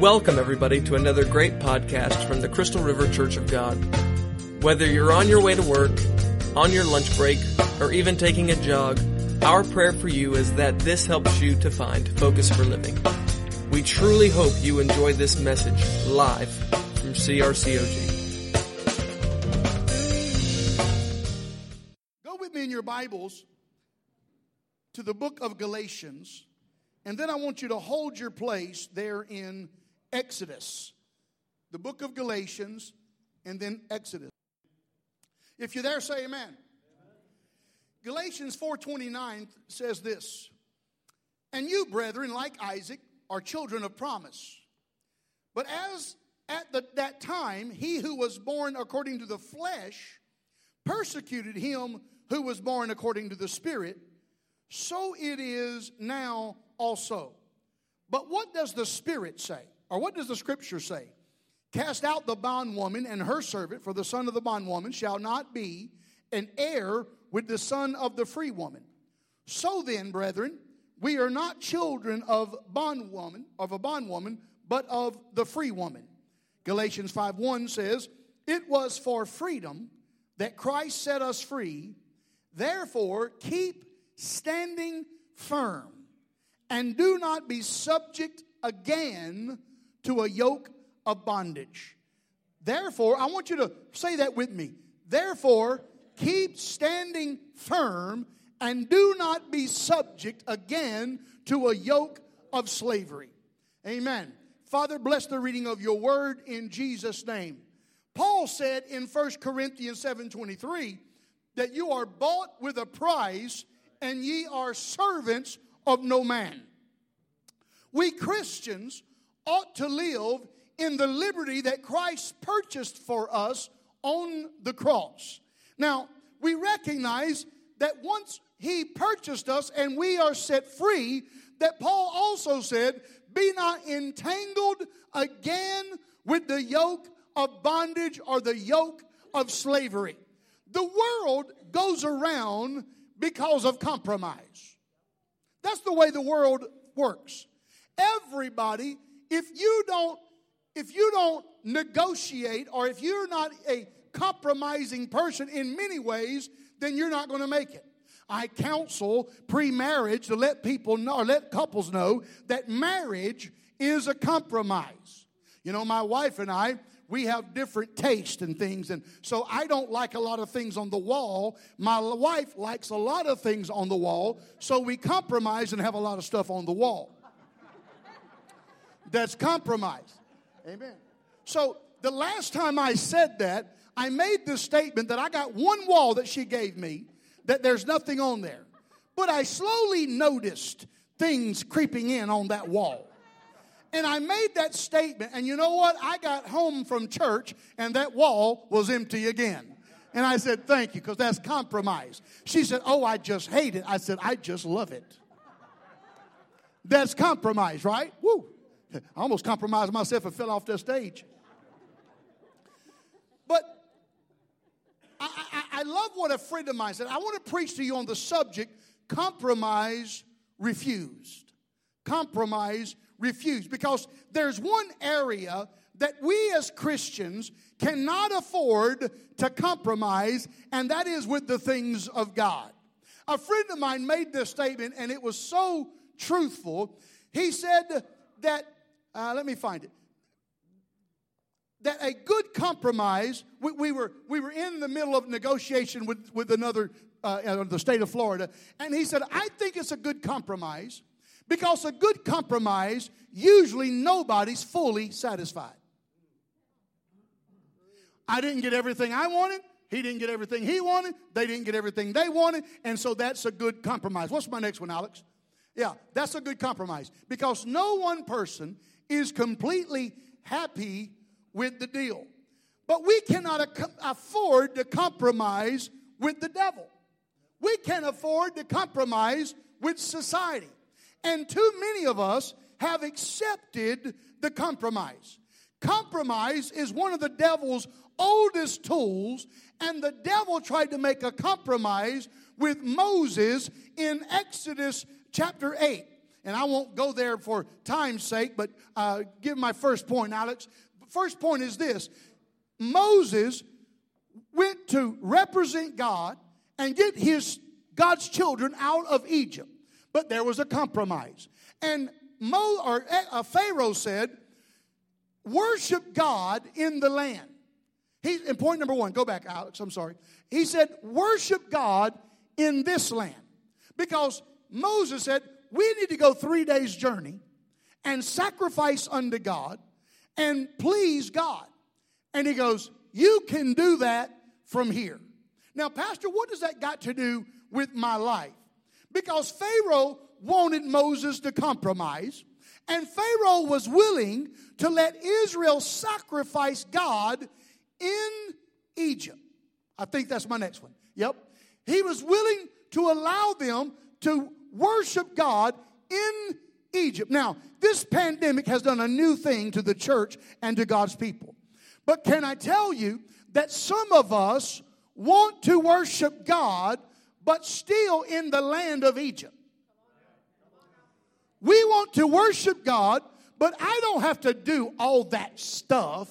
Welcome, everybody, to another great podcast from the Crystal River Church of God. Whether you're on your way to work, on your lunch break, or even taking a jog, our prayer for you is that this helps you to find focus for living. We truly hope you enjoy this message live from CRCOG. Go with me in your Bibles to the book of Galatians, and then I want you to hold your place there in Exodus. The book of Galatians, and then Exodus. If you're there, say amen. Galatians 4:29 says this. And you, brethren, like Isaac, are children of promise. But as at the, that time he who was born according to the flesh persecuted him who was born according to the Spirit, so it is now also. But what does the Spirit say? Or what does the Scripture say? Cast out the bondwoman and her servant, for the son of the bondwoman shall not be an heir with the son of the free woman. So then, brethren, we are not children of bondwoman, of a bondwoman, but of the free woman. Galatians 5:1 says, "It was for freedom that Christ set us free. Therefore, keep standing firm and do not be subject again to a yoke of bondage. Therefore, I want you to say that with me. Therefore, keep standing firm and do not be subject again to a yoke of slavery. Amen. Father, bless the reading of your word in Jesus' name. Paul said in 1 Corinthians 7:23 that you are bought with a price and ye are servants of no man. We Christians ought to live in the liberty that Christ purchased for us on the cross. Now, we recognize that once he purchased us and we are set free, that Paul also said, Be not entangled again with the yoke of bondage or the yoke of slavery. The world goes around because of compromise. That's the way the world works. Everybody, if you don't if you don't negotiate or if you're not a compromising person in many ways, then you're not going to make it. I counsel pre-marriage to let people know or let couples know that marriage is a compromise. You know, my wife and I, we have different tastes and things and so i don't like a lot of things on the wall my wife likes a lot of things on the wall so we compromise and have a lot of stuff on the wall that's compromise amen so the last time i said that i made this statement that i got one wall that she gave me that there's nothing on there but i slowly noticed things creeping in on that wall and I made that statement, and you know what? I got home from church, and that wall was empty again. And I said, Thank you, because that's compromise. She said, Oh, I just hate it. I said, I just love it. That's compromise, right? Woo. I almost compromised myself and fell off the stage. But I, I, I love what a friend of mine said. I want to preach to you on the subject compromise refused. Compromise refused. Because there's one area that we as Christians cannot afford to compromise, and that is with the things of God. A friend of mine made this statement, and it was so truthful. He said that, uh, let me find it. That a good compromise, we, we, were, we were in the middle of negotiation with, with another, uh, the state of Florida, and he said, I think it's a good compromise because a good compromise, usually nobody's fully satisfied. I didn't get everything I wanted. He didn't get everything he wanted. They didn't get everything they wanted. And so that's a good compromise. What's my next one, Alex? Yeah, that's a good compromise because no one person is completely happy with the deal. But we cannot afford to compromise with the devil. We can't afford to compromise with society. And too many of us have accepted the compromise. Compromise is one of the devil's oldest tools, and the devil tried to make a compromise with Moses in Exodus chapter 8. And I won't go there for time's sake, but uh, give my first point, Alex. First point is this Moses went to represent God and get his God's children out of Egypt. But there was a compromise. And Mo, or uh, Pharaoh said, worship God in the land. He, in point number one, go back, Alex, I'm sorry. He said, worship God in this land. Because Moses said, we need to go three days' journey and sacrifice unto God and please God. And he goes, You can do that from here. Now, Pastor, what does that got to do with my life? Because Pharaoh wanted Moses to compromise, and Pharaoh was willing to let Israel sacrifice God in Egypt. I think that's my next one. Yep. He was willing to allow them to worship God in Egypt. Now, this pandemic has done a new thing to the church and to God's people. But can I tell you that some of us want to worship God, but still in the land of Egypt? We want to worship God, but I don't have to do all that stuff.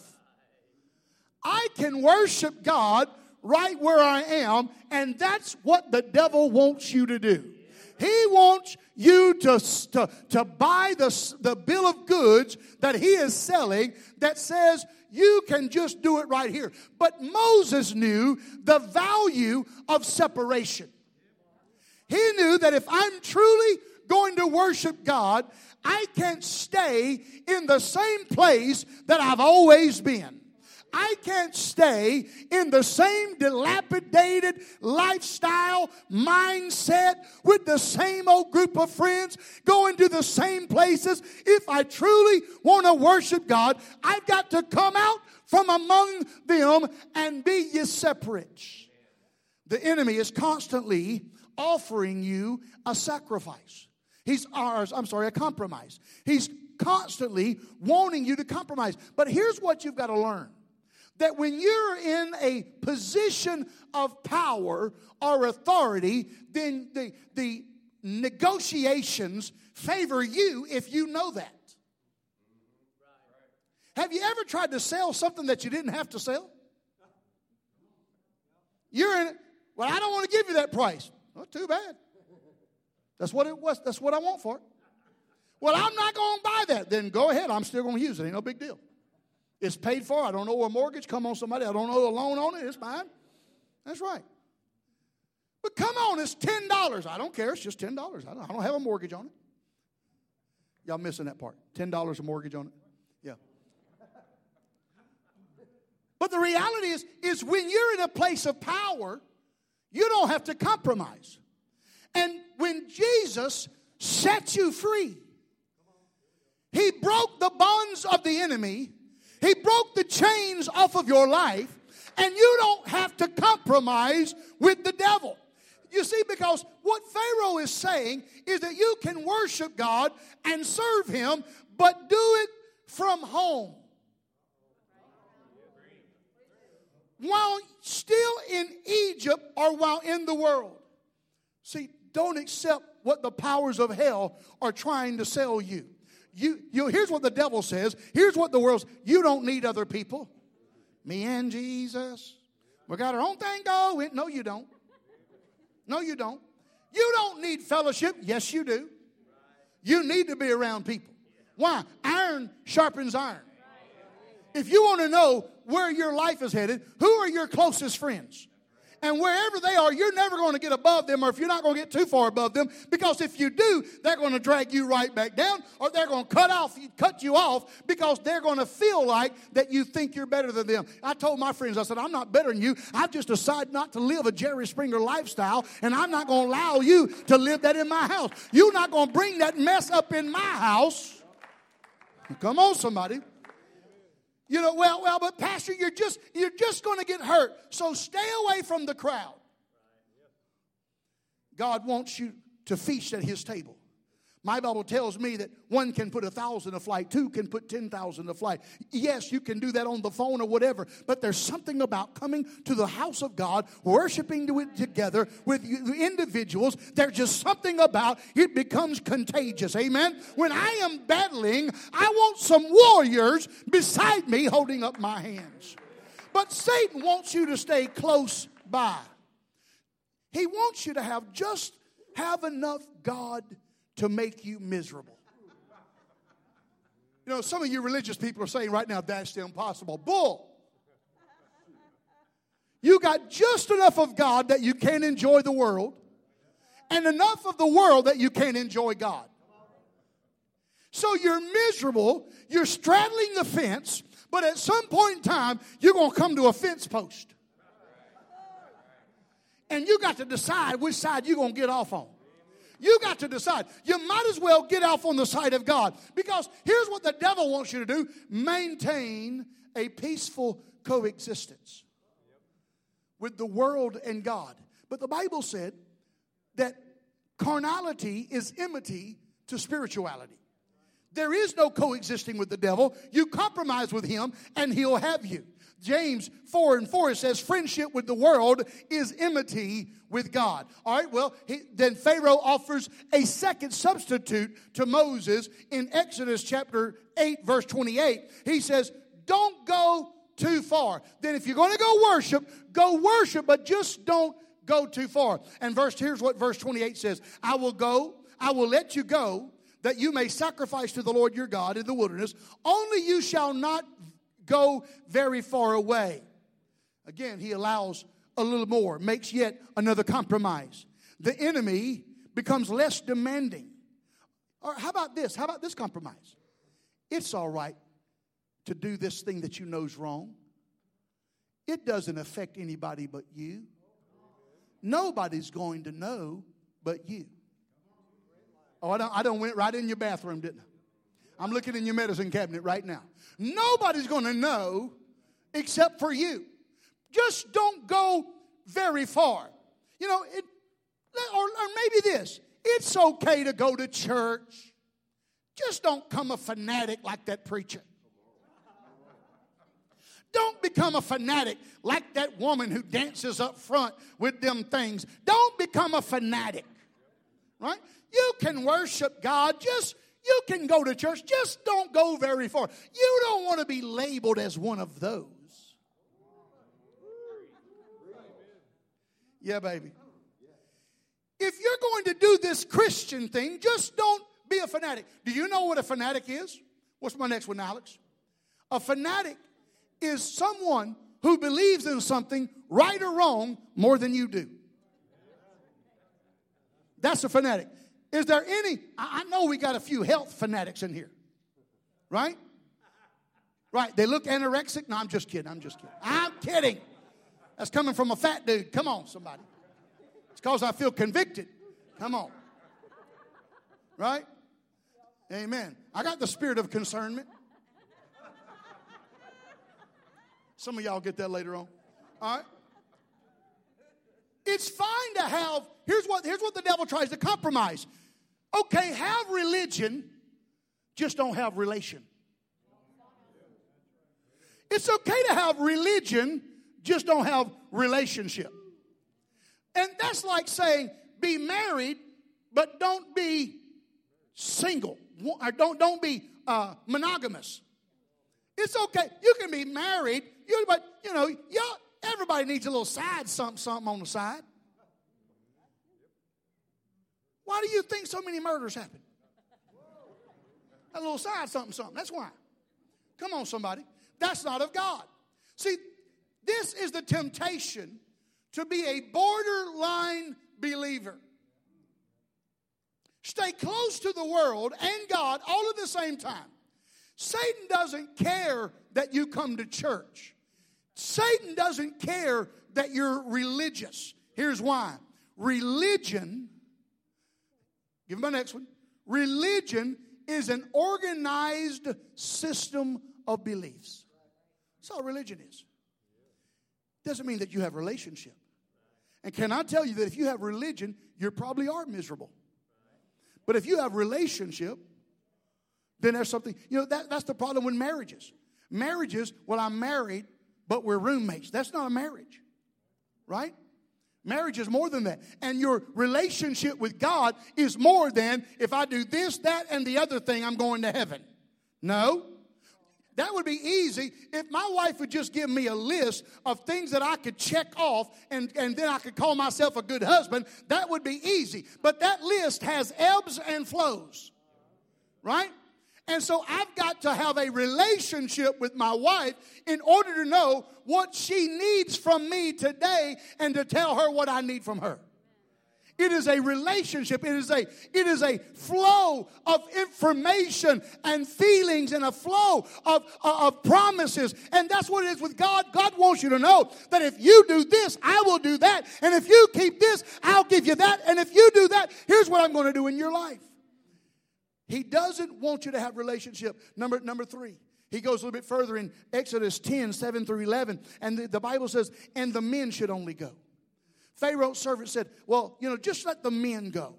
I can worship God right where I am, and that's what the devil wants you to do. He wants you to, to, to buy the, the bill of goods that he is selling that says you can just do it right here. But Moses knew the value of separation. He knew that if I'm truly going to worship God, I can't stay in the same place that I've always been. I can't stay in the same dilapidated lifestyle mindset with the same old group of friends, going to the same places. If I truly want to worship God, I've got to come out from among them and be ye separate. The enemy is constantly offering you a sacrifice. He's ours, I'm sorry, a compromise. He's constantly wanting you to compromise. But here's what you've got to learn that when you're in a position of power or authority, then the, the negotiations favor you if you know that. Have you ever tried to sell something that you didn't have to sell? You're in it. Well, I don't want to give you that price. Well, too bad. That's what it was. That's what I want for it. Well, I'm not going to buy that. Then go ahead. I'm still going to use it. Ain't no big deal. It's paid for. I don't know a mortgage. Come on, somebody. I don't know a loan on it. It's mine. That's right. But come on, it's ten dollars. I don't care. It's just ten dollars. I, I don't, have a mortgage on it. Y'all missing that part? Ten dollars a mortgage on it. Yeah. But the reality is, is when you're in a place of power, you don't have to compromise. And when Jesus set you free, He broke the bonds of the enemy he broke the chains off of your life, and you don't have to compromise with the devil. You see, because what Pharaoh is saying is that you can worship God and serve Him, but do it from home. While still in Egypt or while in the world. See, don't accept what the powers of hell are trying to sell you you, you, here's what the devil says. Here's what the world You don't need other people. Me and Jesus. We got our own thing going. No, you don't. No, you don't. You don't need fellowship. Yes, you do. You need to be around people. Why? Iron sharpens iron. If you want to know where your life is headed, who are your closest friends? And wherever they are, you're never going to get above them, or if you're not going to get too far above them, because if you do, they're going to drag you right back down, or they're going to cut off, cut you off, because they're going to feel like that you think you're better than them. I told my friends, I said, I'm not better than you. I've just decided not to live a Jerry Springer lifestyle, and I'm not going to allow you to live that in my house. You're not going to bring that mess up in my house. Come on, somebody. You know, well, well, but pastor, you're just you're just going to get hurt. So stay away from the crowd. God wants you to feast at his table. My Bible tells me that one can put a thousand to flight, two can put 10,000 to flight. Yes, you can do that on the phone or whatever, but there's something about coming to the house of God, worshiping together with individuals. There's just something about it becomes contagious. Amen. When I am battling, I want some warriors beside me holding up my hands. But Satan wants you to stay close by. He wants you to have just have enough God to make you miserable. You know, some of you religious people are saying right now, that's the impossible. Bull. You got just enough of God that you can't enjoy the world, and enough of the world that you can't enjoy God. So you're miserable, you're straddling the fence, but at some point in time, you're going to come to a fence post. And you got to decide which side you're going to get off on. You got to decide. You might as well get off on the side of God. Because here's what the devil wants you to do maintain a peaceful coexistence with the world and God. But the Bible said that carnality is enmity to spirituality. There is no coexisting with the devil. You compromise with him and he'll have you. James 4 and 4 says, Friendship with the world is enmity with God. All right, well, he, then Pharaoh offers a second substitute to Moses in Exodus chapter 8, verse 28. He says, Don't go too far. Then, if you're going to go worship, go worship, but just don't go too far. And verse here's what verse 28 says I will go, I will let you go, that you may sacrifice to the Lord your God in the wilderness. Only you shall not go very far away. Again, he allows a little more, makes yet another compromise. The enemy becomes less demanding. Or how about this? How about this compromise? It's all right to do this thing that you know is wrong. It doesn't affect anybody but you. Nobody's going to know but you. Oh, I don't, I don't went right in your bathroom, didn't I? I'm looking in your medicine cabinet right now. Nobody's going to know except for you. Just don't go very far. You know, it, or, or maybe this it's okay to go to church. Just don't come a fanatic like that preacher. Don't become a fanatic like that woman who dances up front with them things. Don't become a fanatic. Right? You can worship God. Just you can go to church. Just don't go very far. You don't want to be labeled as one of those. Yeah, baby. If you're going to do this Christian thing, just don't be a fanatic. Do you know what a fanatic is? What's my next one, Alex? A fanatic is someone who believes in something, right or wrong, more than you do. That's a fanatic. Is there any? I know we got a few health fanatics in here, right? Right. They look anorexic. No, I'm just kidding. I'm just kidding. I'm kidding. That's coming from a fat dude. Come on, somebody. It's because I feel convicted. Come on. Right? Amen. I got the spirit of concernment. Some of y'all get that later on. All right? It's fine to have, here's what, here's what the devil tries to compromise. Okay, have religion, just don't have relation. It's okay to have religion, just don't have relationship. And that's like saying, be married, but don't be single. Or don't, don't be uh, monogamous. It's okay. You can be married, you, but you know, y'all, everybody needs a little side something, something on the side. Why do you think so many murders happen? A little side something, something. That's why. Come on, somebody. That's not of God. See, this is the temptation to be a borderline believer. Stay close to the world and God all at the same time. Satan doesn't care that you come to church. Satan doesn't care that you're religious. Here's why religion, give me my next one. Religion is an organized system of beliefs. That's all religion is. Doesn't mean that you have relationship. And can I tell you that if you have religion, you probably are miserable. But if you have relationship, then there's something, you know, that, that's the problem with marriages. Marriages, well, I'm married, but we're roommates. That's not a marriage, right? Marriage is more than that. And your relationship with God is more than if I do this, that, and the other thing, I'm going to heaven. No. That would be easy if my wife would just give me a list of things that I could check off and, and then I could call myself a good husband. That would be easy. But that list has ebbs and flows, right? And so I've got to have a relationship with my wife in order to know what she needs from me today and to tell her what I need from her. It is a relationship. It is a, it is a flow of information and feelings and a flow of, uh, of promises. And that's what it is with God. God wants you to know that if you do this, I will do that. And if you keep this, I'll give you that. And if you do that, here's what I'm going to do in your life. He doesn't want you to have relationship. Number, number three. He goes a little bit further in Exodus 10, 7 through 11. And the, the Bible says, and the men should only go. Pharaoh's servant said, Well, you know, just let the men go.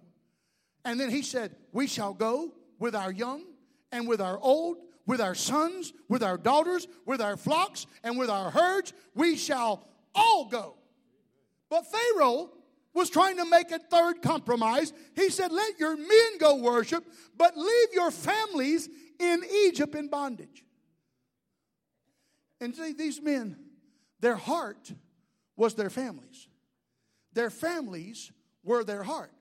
And then he said, We shall go with our young and with our old, with our sons, with our daughters, with our flocks, and with our herds. We shall all go. But Pharaoh was trying to make a third compromise. He said, Let your men go worship, but leave your families in Egypt in bondage. And see, these men, their heart was their families, their families were their heart.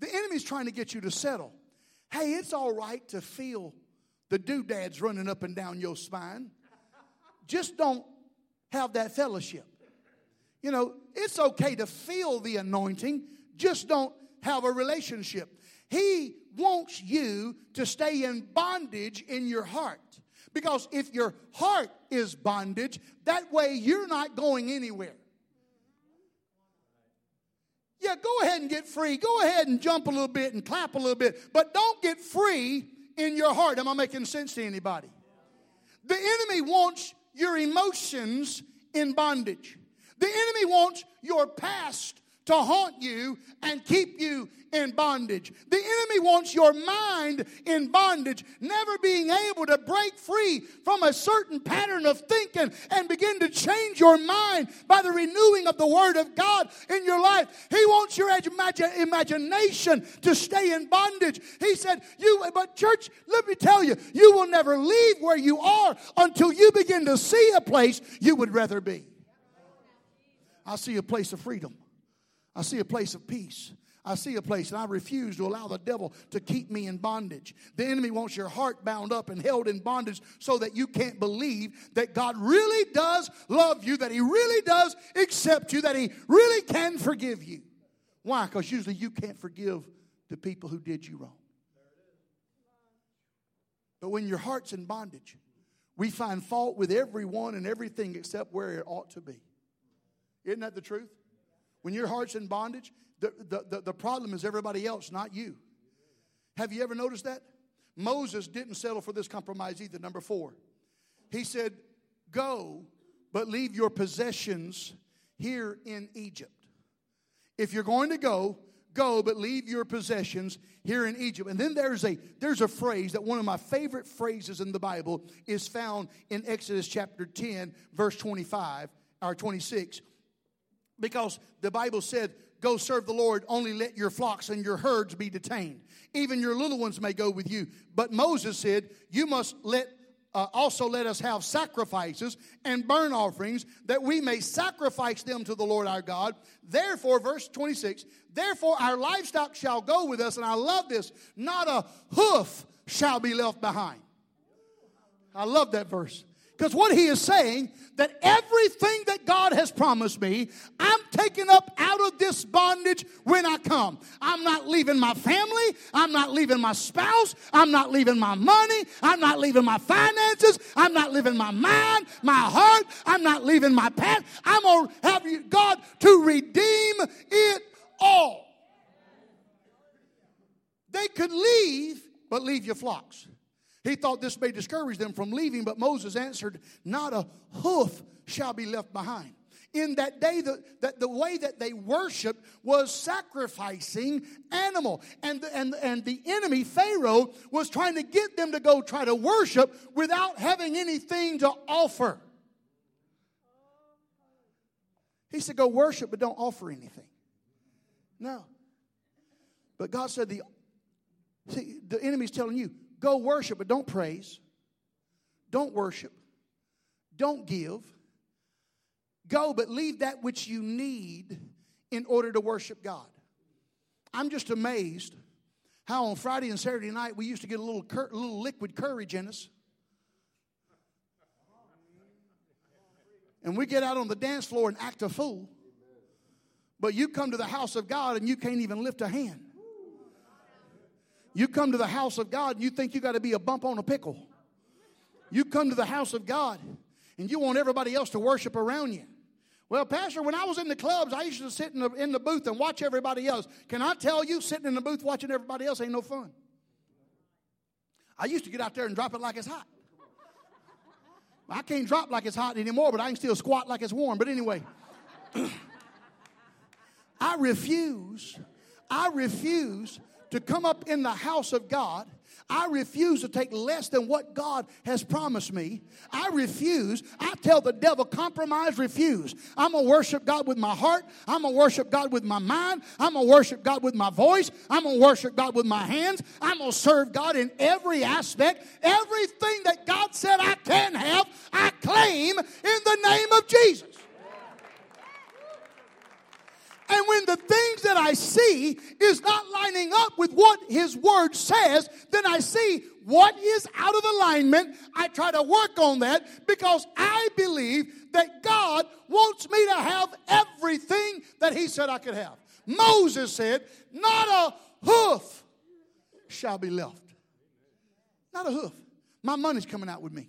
The enemy's trying to get you to settle. Hey, it's all right to feel the doodads running up and down your spine. Just don't have that fellowship. You know, it's okay to feel the anointing, just don't have a relationship. He wants you to stay in bondage in your heart. Because if your heart is bondage, that way you're not going anywhere. Yeah, go ahead and get free. Go ahead and jump a little bit and clap a little bit, but don't get free in your heart. Am I making sense to anybody? The enemy wants your emotions in bondage. The enemy wants your past to haunt you and keep you in bondage. The enemy wants your mind in bondage, never being able to break free from a certain pattern of thinking and begin to change your mind by the renewing of the Word of God in your life. He wants your imagination to stay in bondage. He said, "You, but church, let me tell you, you will never leave where you are until you begin to see a place you would rather be." I see a place of freedom. I see a place of peace. I see a place, and I refuse to allow the devil to keep me in bondage. The enemy wants your heart bound up and held in bondage so that you can't believe that God really does love you, that He really does accept you, that He really can forgive you. Why? Because usually you can't forgive the people who did you wrong. But when your heart's in bondage, we find fault with everyone and everything except where it ought to be. Isn't that the truth? When your heart's in bondage, the, the, the, the problem is everybody else, not you. Have you ever noticed that? Moses didn't settle for this compromise either. Number four, he said, Go, but leave your possessions here in Egypt. If you're going to go, go, but leave your possessions here in Egypt. And then there's a there's a phrase that one of my favorite phrases in the Bible is found in Exodus chapter 10, verse 25 or 26 because the Bible said, Go serve the Lord, only let your flocks and your herds be detained. Even your little ones may go with you. But Moses said, You must let uh, also let us have sacrifices and burn offerings that we may sacrifice them to the Lord our God. Therefore, verse 26, therefore our livestock shall go with us, and I love this, not a hoof shall be left behind. I love that verse. Because what he is saying, that everything that God has promised me, I'm taking up out of this bondage when I come. I'm not leaving my family. I'm not leaving my spouse. I'm not leaving my money. I'm not leaving my finances. I'm not leaving my mind, my heart. I'm not leaving my past. I'm going to have God to redeem it all. They could leave, but leave your flocks. He thought this may discourage them from leaving, but Moses answered, Not a hoof shall be left behind. in that day the, that the way that they worshiped was sacrificing animal. And the, and, and the enemy pharaoh was trying to get them to go try to worship without having anything to offer. He said go worship but don't offer anything. No. But god said the see the enemy's telling you go worship but don't praise don't worship don't give Go, but leave that which you need in order to worship God. I'm just amazed how on Friday and Saturday night we used to get a little, cur- little liquid courage in us. And we get out on the dance floor and act a fool. But you come to the house of God and you can't even lift a hand. You come to the house of God and you think you got to be a bump on a pickle. You come to the house of God and you want everybody else to worship around you. Well, Pastor, when I was in the clubs, I used to sit in the, in the booth and watch everybody else. Can I tell you, sitting in the booth watching everybody else ain't no fun? I used to get out there and drop it like it's hot. I can't drop like it's hot anymore, but I can still squat like it's warm. But anyway, I refuse, I refuse to come up in the house of God I refuse to take less than what God has promised me. I refuse. I tell the devil, compromise, refuse. I'm going to worship God with my heart. I'm going to worship God with my mind. I'm going to worship God with my voice. I'm going to worship God with my hands. I'm going to serve God in every aspect. Everything that God said I can have, I claim in the name of Jesus. And when the things that I see is not lining up with what His Word says, then I see what is out of alignment. I try to work on that because I believe that God wants me to have everything that He said I could have. Moses said, Not a hoof shall be left. Not a hoof. My money's coming out with me.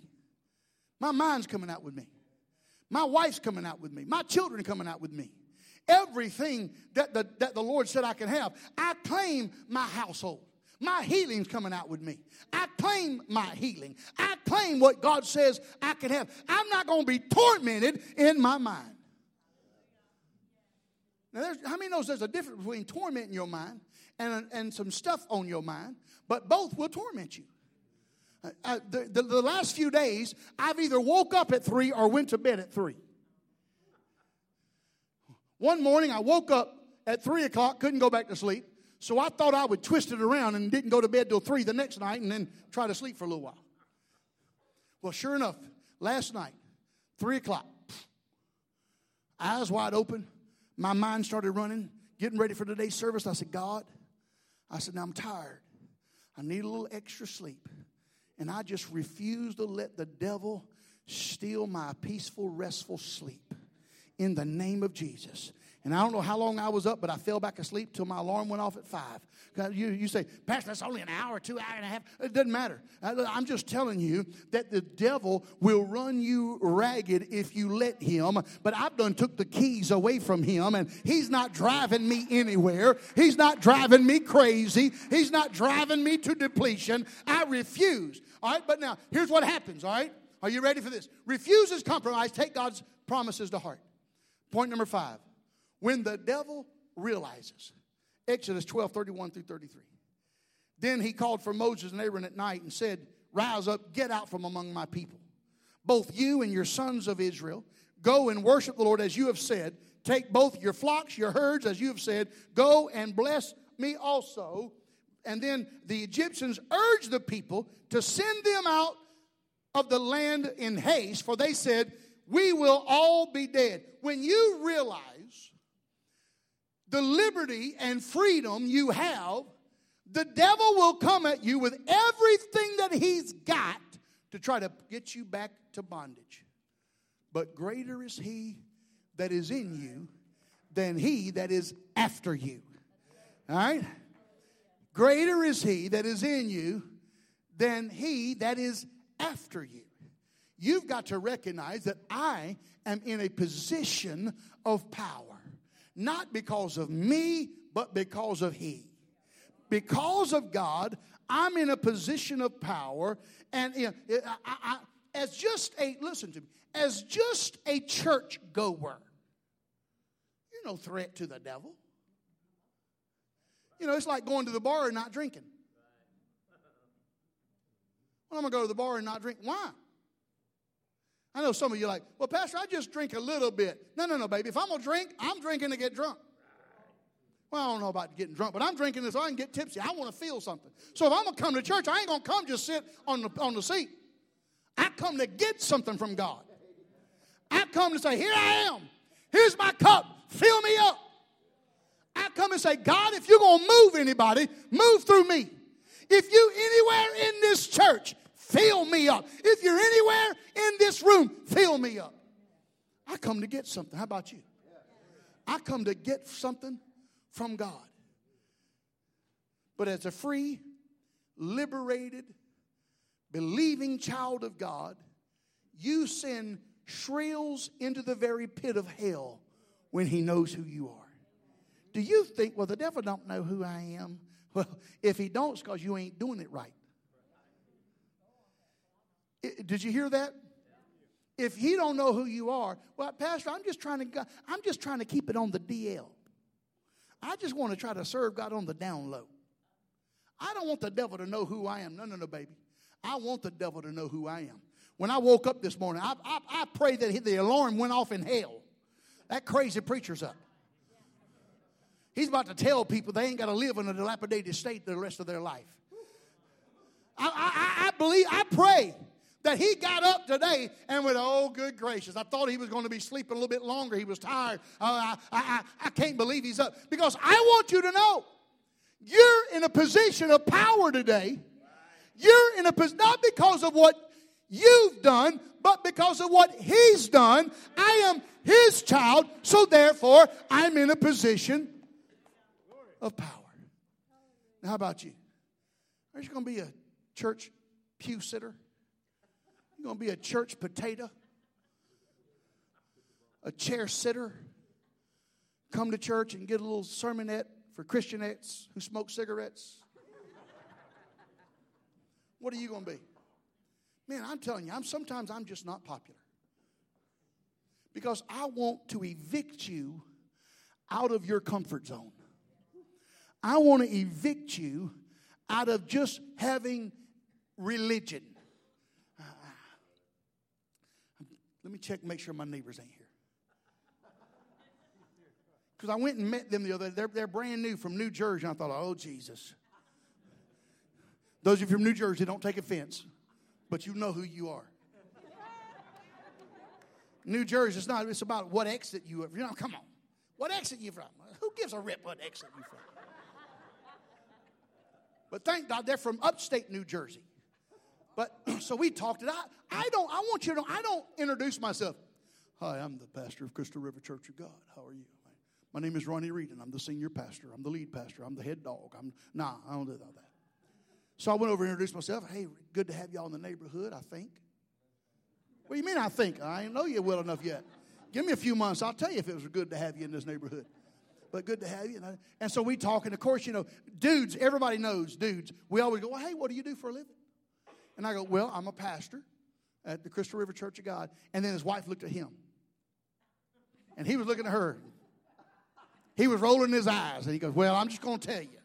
My mind's coming out with me. My wife's coming out with me. My children are coming out with me everything that the, that the Lord said I can have. I claim my household. My healing's coming out with me. I claim my healing. I claim what God says I can have. I'm not going to be tormented in my mind. Now, how many knows there's a difference between tormenting your mind and, and some stuff on your mind, but both will torment you. Uh, uh the, the, the last few days, I've either woke up at three or went to bed at three. One morning I woke up at 3 o'clock, couldn't go back to sleep. So I thought I would twist it around and didn't go to bed till 3 the next night and then try to sleep for a little while. Well, sure enough, last night, 3 o'clock, eyes wide open, my mind started running, getting ready for today's service. I said, God, I said, now I'm tired. I need a little extra sleep. And I just refuse to let the devil steal my peaceful, restful sleep in the name of Jesus. And I don't know how long I was up, but I fell back asleep till my alarm went off at five. You, you say, Pastor, that's only an hour, two hour and a half. It doesn't matter. Uh, I'm just telling you that the devil will run you ragged if you let him. But I've done took the keys away from him, and he's not driving me anywhere. He's not driving me crazy. He's not driving me to depletion. I refuse. All right, but now here's what happens. All right, are you ready for this? Refuses compromise. Take God's promises to heart. Point number five when the devil realizes, Exodus 12 31 through 33. Then he called for Moses and Aaron at night and said, Rise up, get out from among my people. Both you and your sons of Israel, go and worship the Lord as you have said. Take both your flocks, your herds, as you have said. Go and bless me also. And then the Egyptians urged the people to send them out of the land in haste, for they said, we will all be dead. When you realize the liberty and freedom you have, the devil will come at you with everything that he's got to try to get you back to bondage. But greater is he that is in you than he that is after you. All right? Greater is he that is in you than he that is after you. You've got to recognize that I am in a position of power, not because of me, but because of He. Because of God, I'm in a position of power, and I, I, as just a listen to me, as just a church goer, You're no threat to the devil. You know, it's like going to the bar and not drinking. Well, I'm to go to the bar and not drink. Why? I know some of you are like, well, Pastor, I just drink a little bit. No, no, no, baby. If I'm going to drink, I'm drinking to get drunk. Well, I don't know about getting drunk, but I'm drinking this so I can get tipsy. I want to feel something. So if I'm going to come to church, I ain't going to come just sit on the, on the seat. I come to get something from God. I come to say, Here I am. Here's my cup. Fill me up. I come and say, God, if you're going to move anybody, move through me. If you anywhere in this church, fill me up. If you're anywhere in this room, fill me up. I come to get something. How about you? I come to get something from God. But as a free, liberated, believing child of God, you send shrills into the very pit of hell when he knows who you are. Do you think, well, the devil don't know who I am? Well, if he don't, it's because you ain't doing it right. Did you hear that? If he don't know who you are, well, Pastor, I'm just trying to I'm just trying to keep it on the DL. I just want to try to serve God on the down low. I don't want the devil to know who I am. No, no, no, baby. I want the devil to know who I am. When I woke up this morning, I, I, I pray that the alarm went off in hell. That crazy preacher's up. He's about to tell people they ain't got to live in a dilapidated state the rest of their life. I, I, I believe, I pray that he got up today and went, Oh, good gracious. I thought he was going to be sleeping a little bit longer. He was tired. Uh, I, I, I can't believe he's up. Because I want you to know you're in a position of power today. You're in a position, not because of what you've done, but because of what he's done. I am his child, so therefore I'm in a position of power. Now, how about you? Are you going to be a church pew sitter? You're going to be a church potato? A chair sitter? Come to church and get a little sermonette for Christianettes who smoke cigarettes? What are you going to be? Man, I'm telling you, I'm sometimes I'm just not popular. Because I want to evict you out of your comfort zone. I want to evict you out of just having religion. Let me check, make sure my neighbors ain't here. Because I went and met them the other day. They're, they're brand new from New Jersey. I thought, oh, Jesus. Those of you from New Jersey, don't take offense, but you know who you are. New Jersey, it's not, it's about what exit you. You know, come on. What exit you from? Who gives a rip what exit you from? But thank God they're from upstate New Jersey. But so we talked it out. I don't, I want you to know, I don't introduce myself. Hi, I'm the pastor of Crystal River Church of God. How are you? My name is Ronnie Reed, and I'm the senior pastor. I'm the lead pastor. I'm the head dog. I'm nah, I don't do that. So I went over and introduced myself. Hey, good to have y'all in the neighborhood, I think. What do you mean I think? I ain't know you well enough yet. Give me a few months. I'll tell you if it was good to have you in this neighborhood but good to have you. And so we talk, and of course, you know, dudes, everybody knows dudes. We always go, well, hey, what do you do for a living? And I go, well, I'm a pastor at the Crystal River Church of God. And then his wife looked at him. And he was looking at her. He was rolling his eyes. And he goes, well, I'm just going to tell you.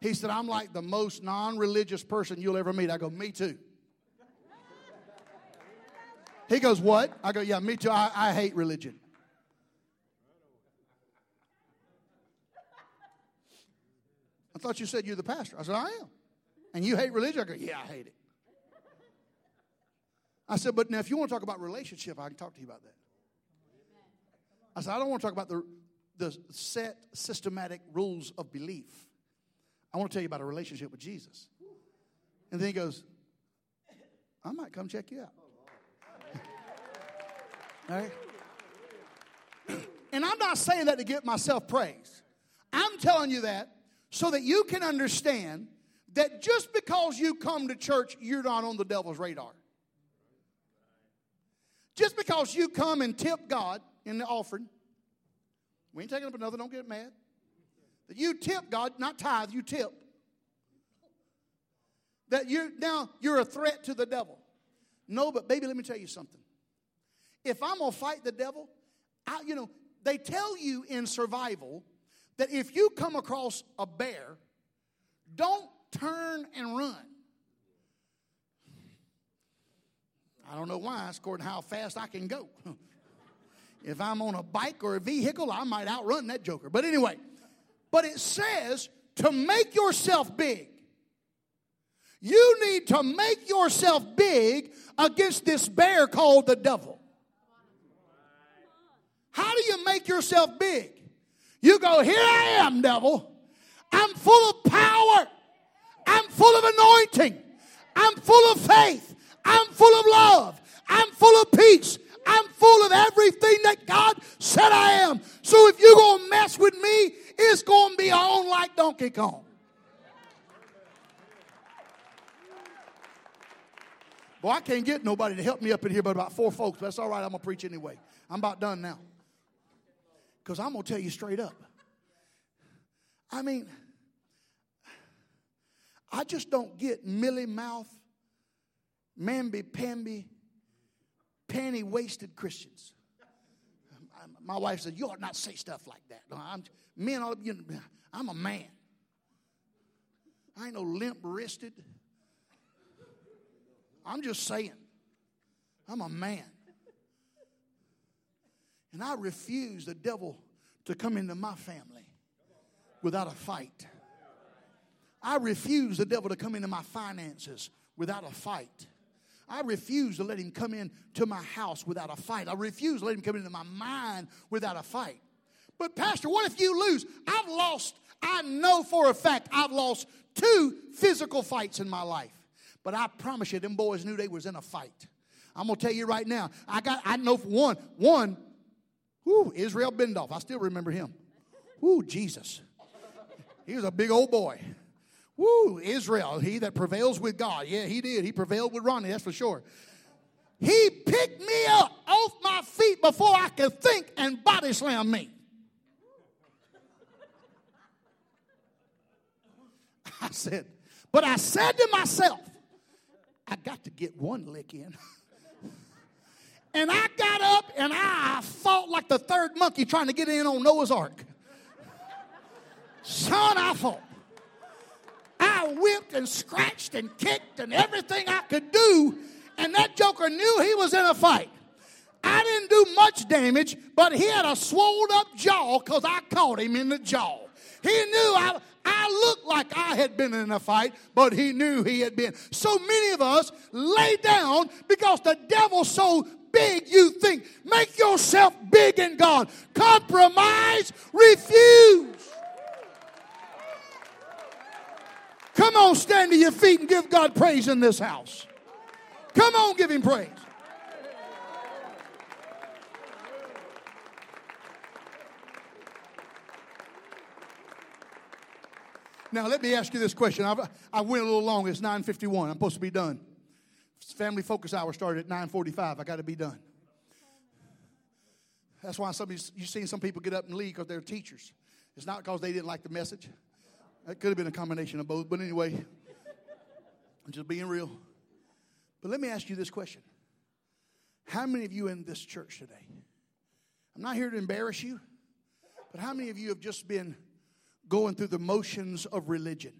He said, I'm like the most non religious person you'll ever meet. I go, me too. He goes, What? I go, Yeah, me too. I, I hate religion. I thought you said you're the pastor. I said, I am. And you hate religion? I go, Yeah, I hate it. I said, But now if you want to talk about relationship, I can talk to you about that. I said, I don't want to talk about the, the set systematic rules of belief. I want to tell you about a relationship with Jesus. And then he goes, I might come check you out. All right? And I'm not saying that to get myself praise. I'm telling you that so that you can understand that just because you come to church, you're not on the devil's radar. Just because you come and tip God in the offering, we ain't taking up another, don't get mad. That you tip God, not tithe, you tip. That you're now you're a threat to the devil. No, but baby, let me tell you something. If I'm gonna fight the devil, I, you know, They tell you in survival that if you come across a bear, don't turn and run. I don't know why, it's according to how fast I can go. if I'm on a bike or a vehicle, I might outrun that joker. But anyway, but it says to make yourself big. You need to make yourself big against this bear called the devil. How do you make yourself big? You go, Here I am, devil. I'm full of power. I'm full of anointing. I'm full of faith. I'm full of love. I'm full of peace. I'm full of everything that God said I am. So if you're going to mess with me, it's going to be on like Donkey Kong. Boy, I can't get nobody to help me up in here but about four folks. That's all right. I'm going to preach anyway. I'm about done now. Because I'm going to tell you straight up. I mean, I just don't get milly mouth, mamby pamby, panty wasted Christians. My wife said, You ought not say stuff like that. I'm, men I'm a man. I ain't no limp wristed. I'm just saying, I'm a man. And I refuse the devil to come into my family without a fight. I refuse the devil to come into my finances without a fight. I refuse to let him come into my house without a fight. I refuse to let him come into my mind without a fight. But, Pastor, what if you lose? I've lost, I know for a fact, I've lost two physical fights in my life. But I promise you, them boys knew they was in a fight. I'm gonna tell you right now. I got, I know for one, one, whoo, Israel Bendorf. I still remember him. Whoo, Jesus. He was a big old boy. Woo, Israel, he that prevails with God. Yeah, he did. He prevailed with Ronnie, that's for sure. He picked me up off my feet before I could think and body slam me. I said, but I said to myself, I got to get one lick in. and I got up and I fought like the third monkey trying to get in on Noah's Ark. Son, I fought. I whipped and scratched and kicked and everything I could do, and that joker knew he was in a fight. I didn't do much damage, but he had a swollen up jaw because I caught him in the jaw. He knew I, I looked like I had been in a fight, but he knew he had been. So many of us lay down because the devil's so big you think. Make yourself big in God. Compromise, refuse. Come on, stand to your feet and give God praise in this house. Come on, give him praise. Now, let me ask you this question. I've, I went a little long. It's 9.51. I'm supposed to be done. Family focus hour started at 9.45. I got to be done. That's why some you've seen some people get up and leave because they're teachers. It's not because they didn't like the message. That could have been a combination of both. But anyway, I'm just being real. But let me ask you this question How many of you in this church today? I'm not here to embarrass you, but how many of you have just been going through the motions of religion?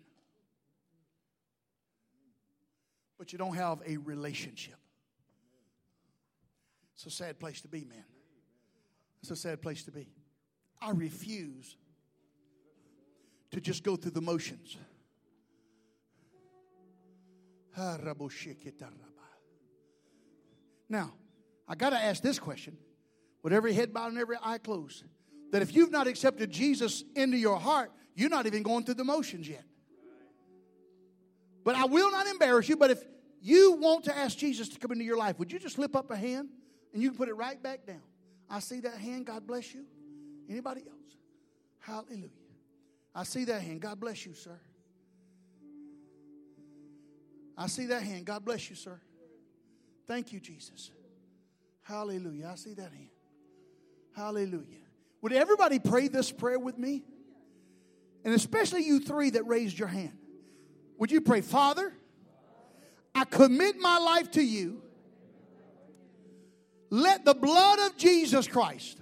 But you don't have a relationship. It's a sad place to be, man. It's a sad place to be. I refuse to just go through the motions. Ah, now, I got to ask this question with every head bowed and every eye closed that if you've not accepted Jesus into your heart, you're not even going through the motions yet. But I will not embarrass you, but if you want to ask Jesus to come into your life, would you just slip up a hand and you can put it right back down? I see that hand. God bless you. Anybody else? Hallelujah. I see that hand. God bless you, sir. I see that hand. God bless you, sir. Thank you, Jesus. Hallelujah. I see that hand. Hallelujah. Would everybody pray this prayer with me? And especially you three that raised your hand. Would you pray, Father, I commit my life to you. Let the blood of Jesus Christ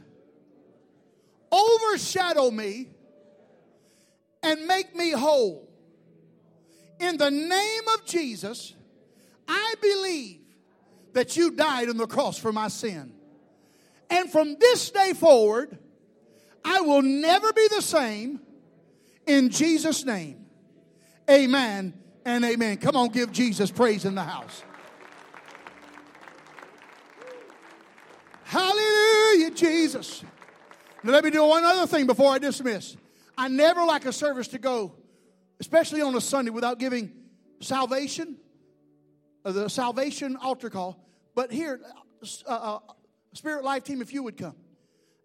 overshadow me and make me whole. In the name of Jesus, I believe that you died on the cross for my sin. And from this day forward, I will never be the same in Jesus' name. Amen and amen. Come on, give Jesus praise in the house. Hallelujah, Jesus. Now, let me do one other thing before I dismiss. I never like a service to go, especially on a Sunday, without giving salvation, uh, the salvation altar call. But here, uh, uh, Spirit Life team, if you would come.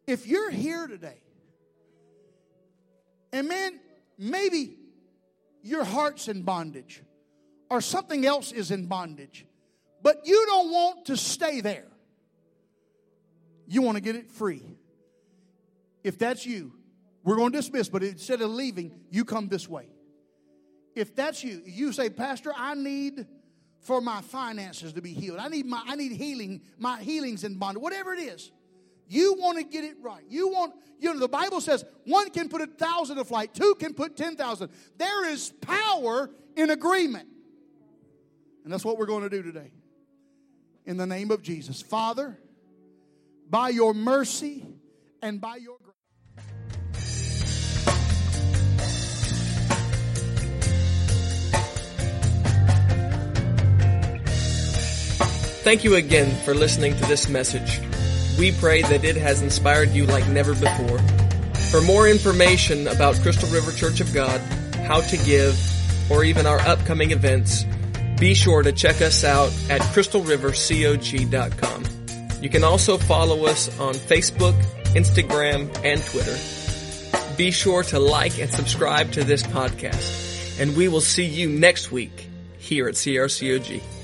If you're here today, and man, maybe your heart's in bondage, or something else is in bondage, but you don't want to stay there. You want to get it free. If that's you, we're going to dismiss, but instead of leaving, you come this way. If that's you, you say, Pastor, I need for my finances to be healed. I need my I need healing, my healings in bondage, whatever it is. You want to get it right. You want, you know, the Bible says one can put a thousand to flight, two can put ten thousand. There is power in agreement. And that's what we're going to do today. In the name of Jesus. Father, by your mercy and by your Thank you again for listening to this message. We pray that it has inspired you like never before. For more information about Crystal River Church of God, how to give, or even our upcoming events, be sure to check us out at crystalrivercog.com. You can also follow us on Facebook, Instagram, and Twitter. Be sure to like and subscribe to this podcast, and we will see you next week here at CRCOG.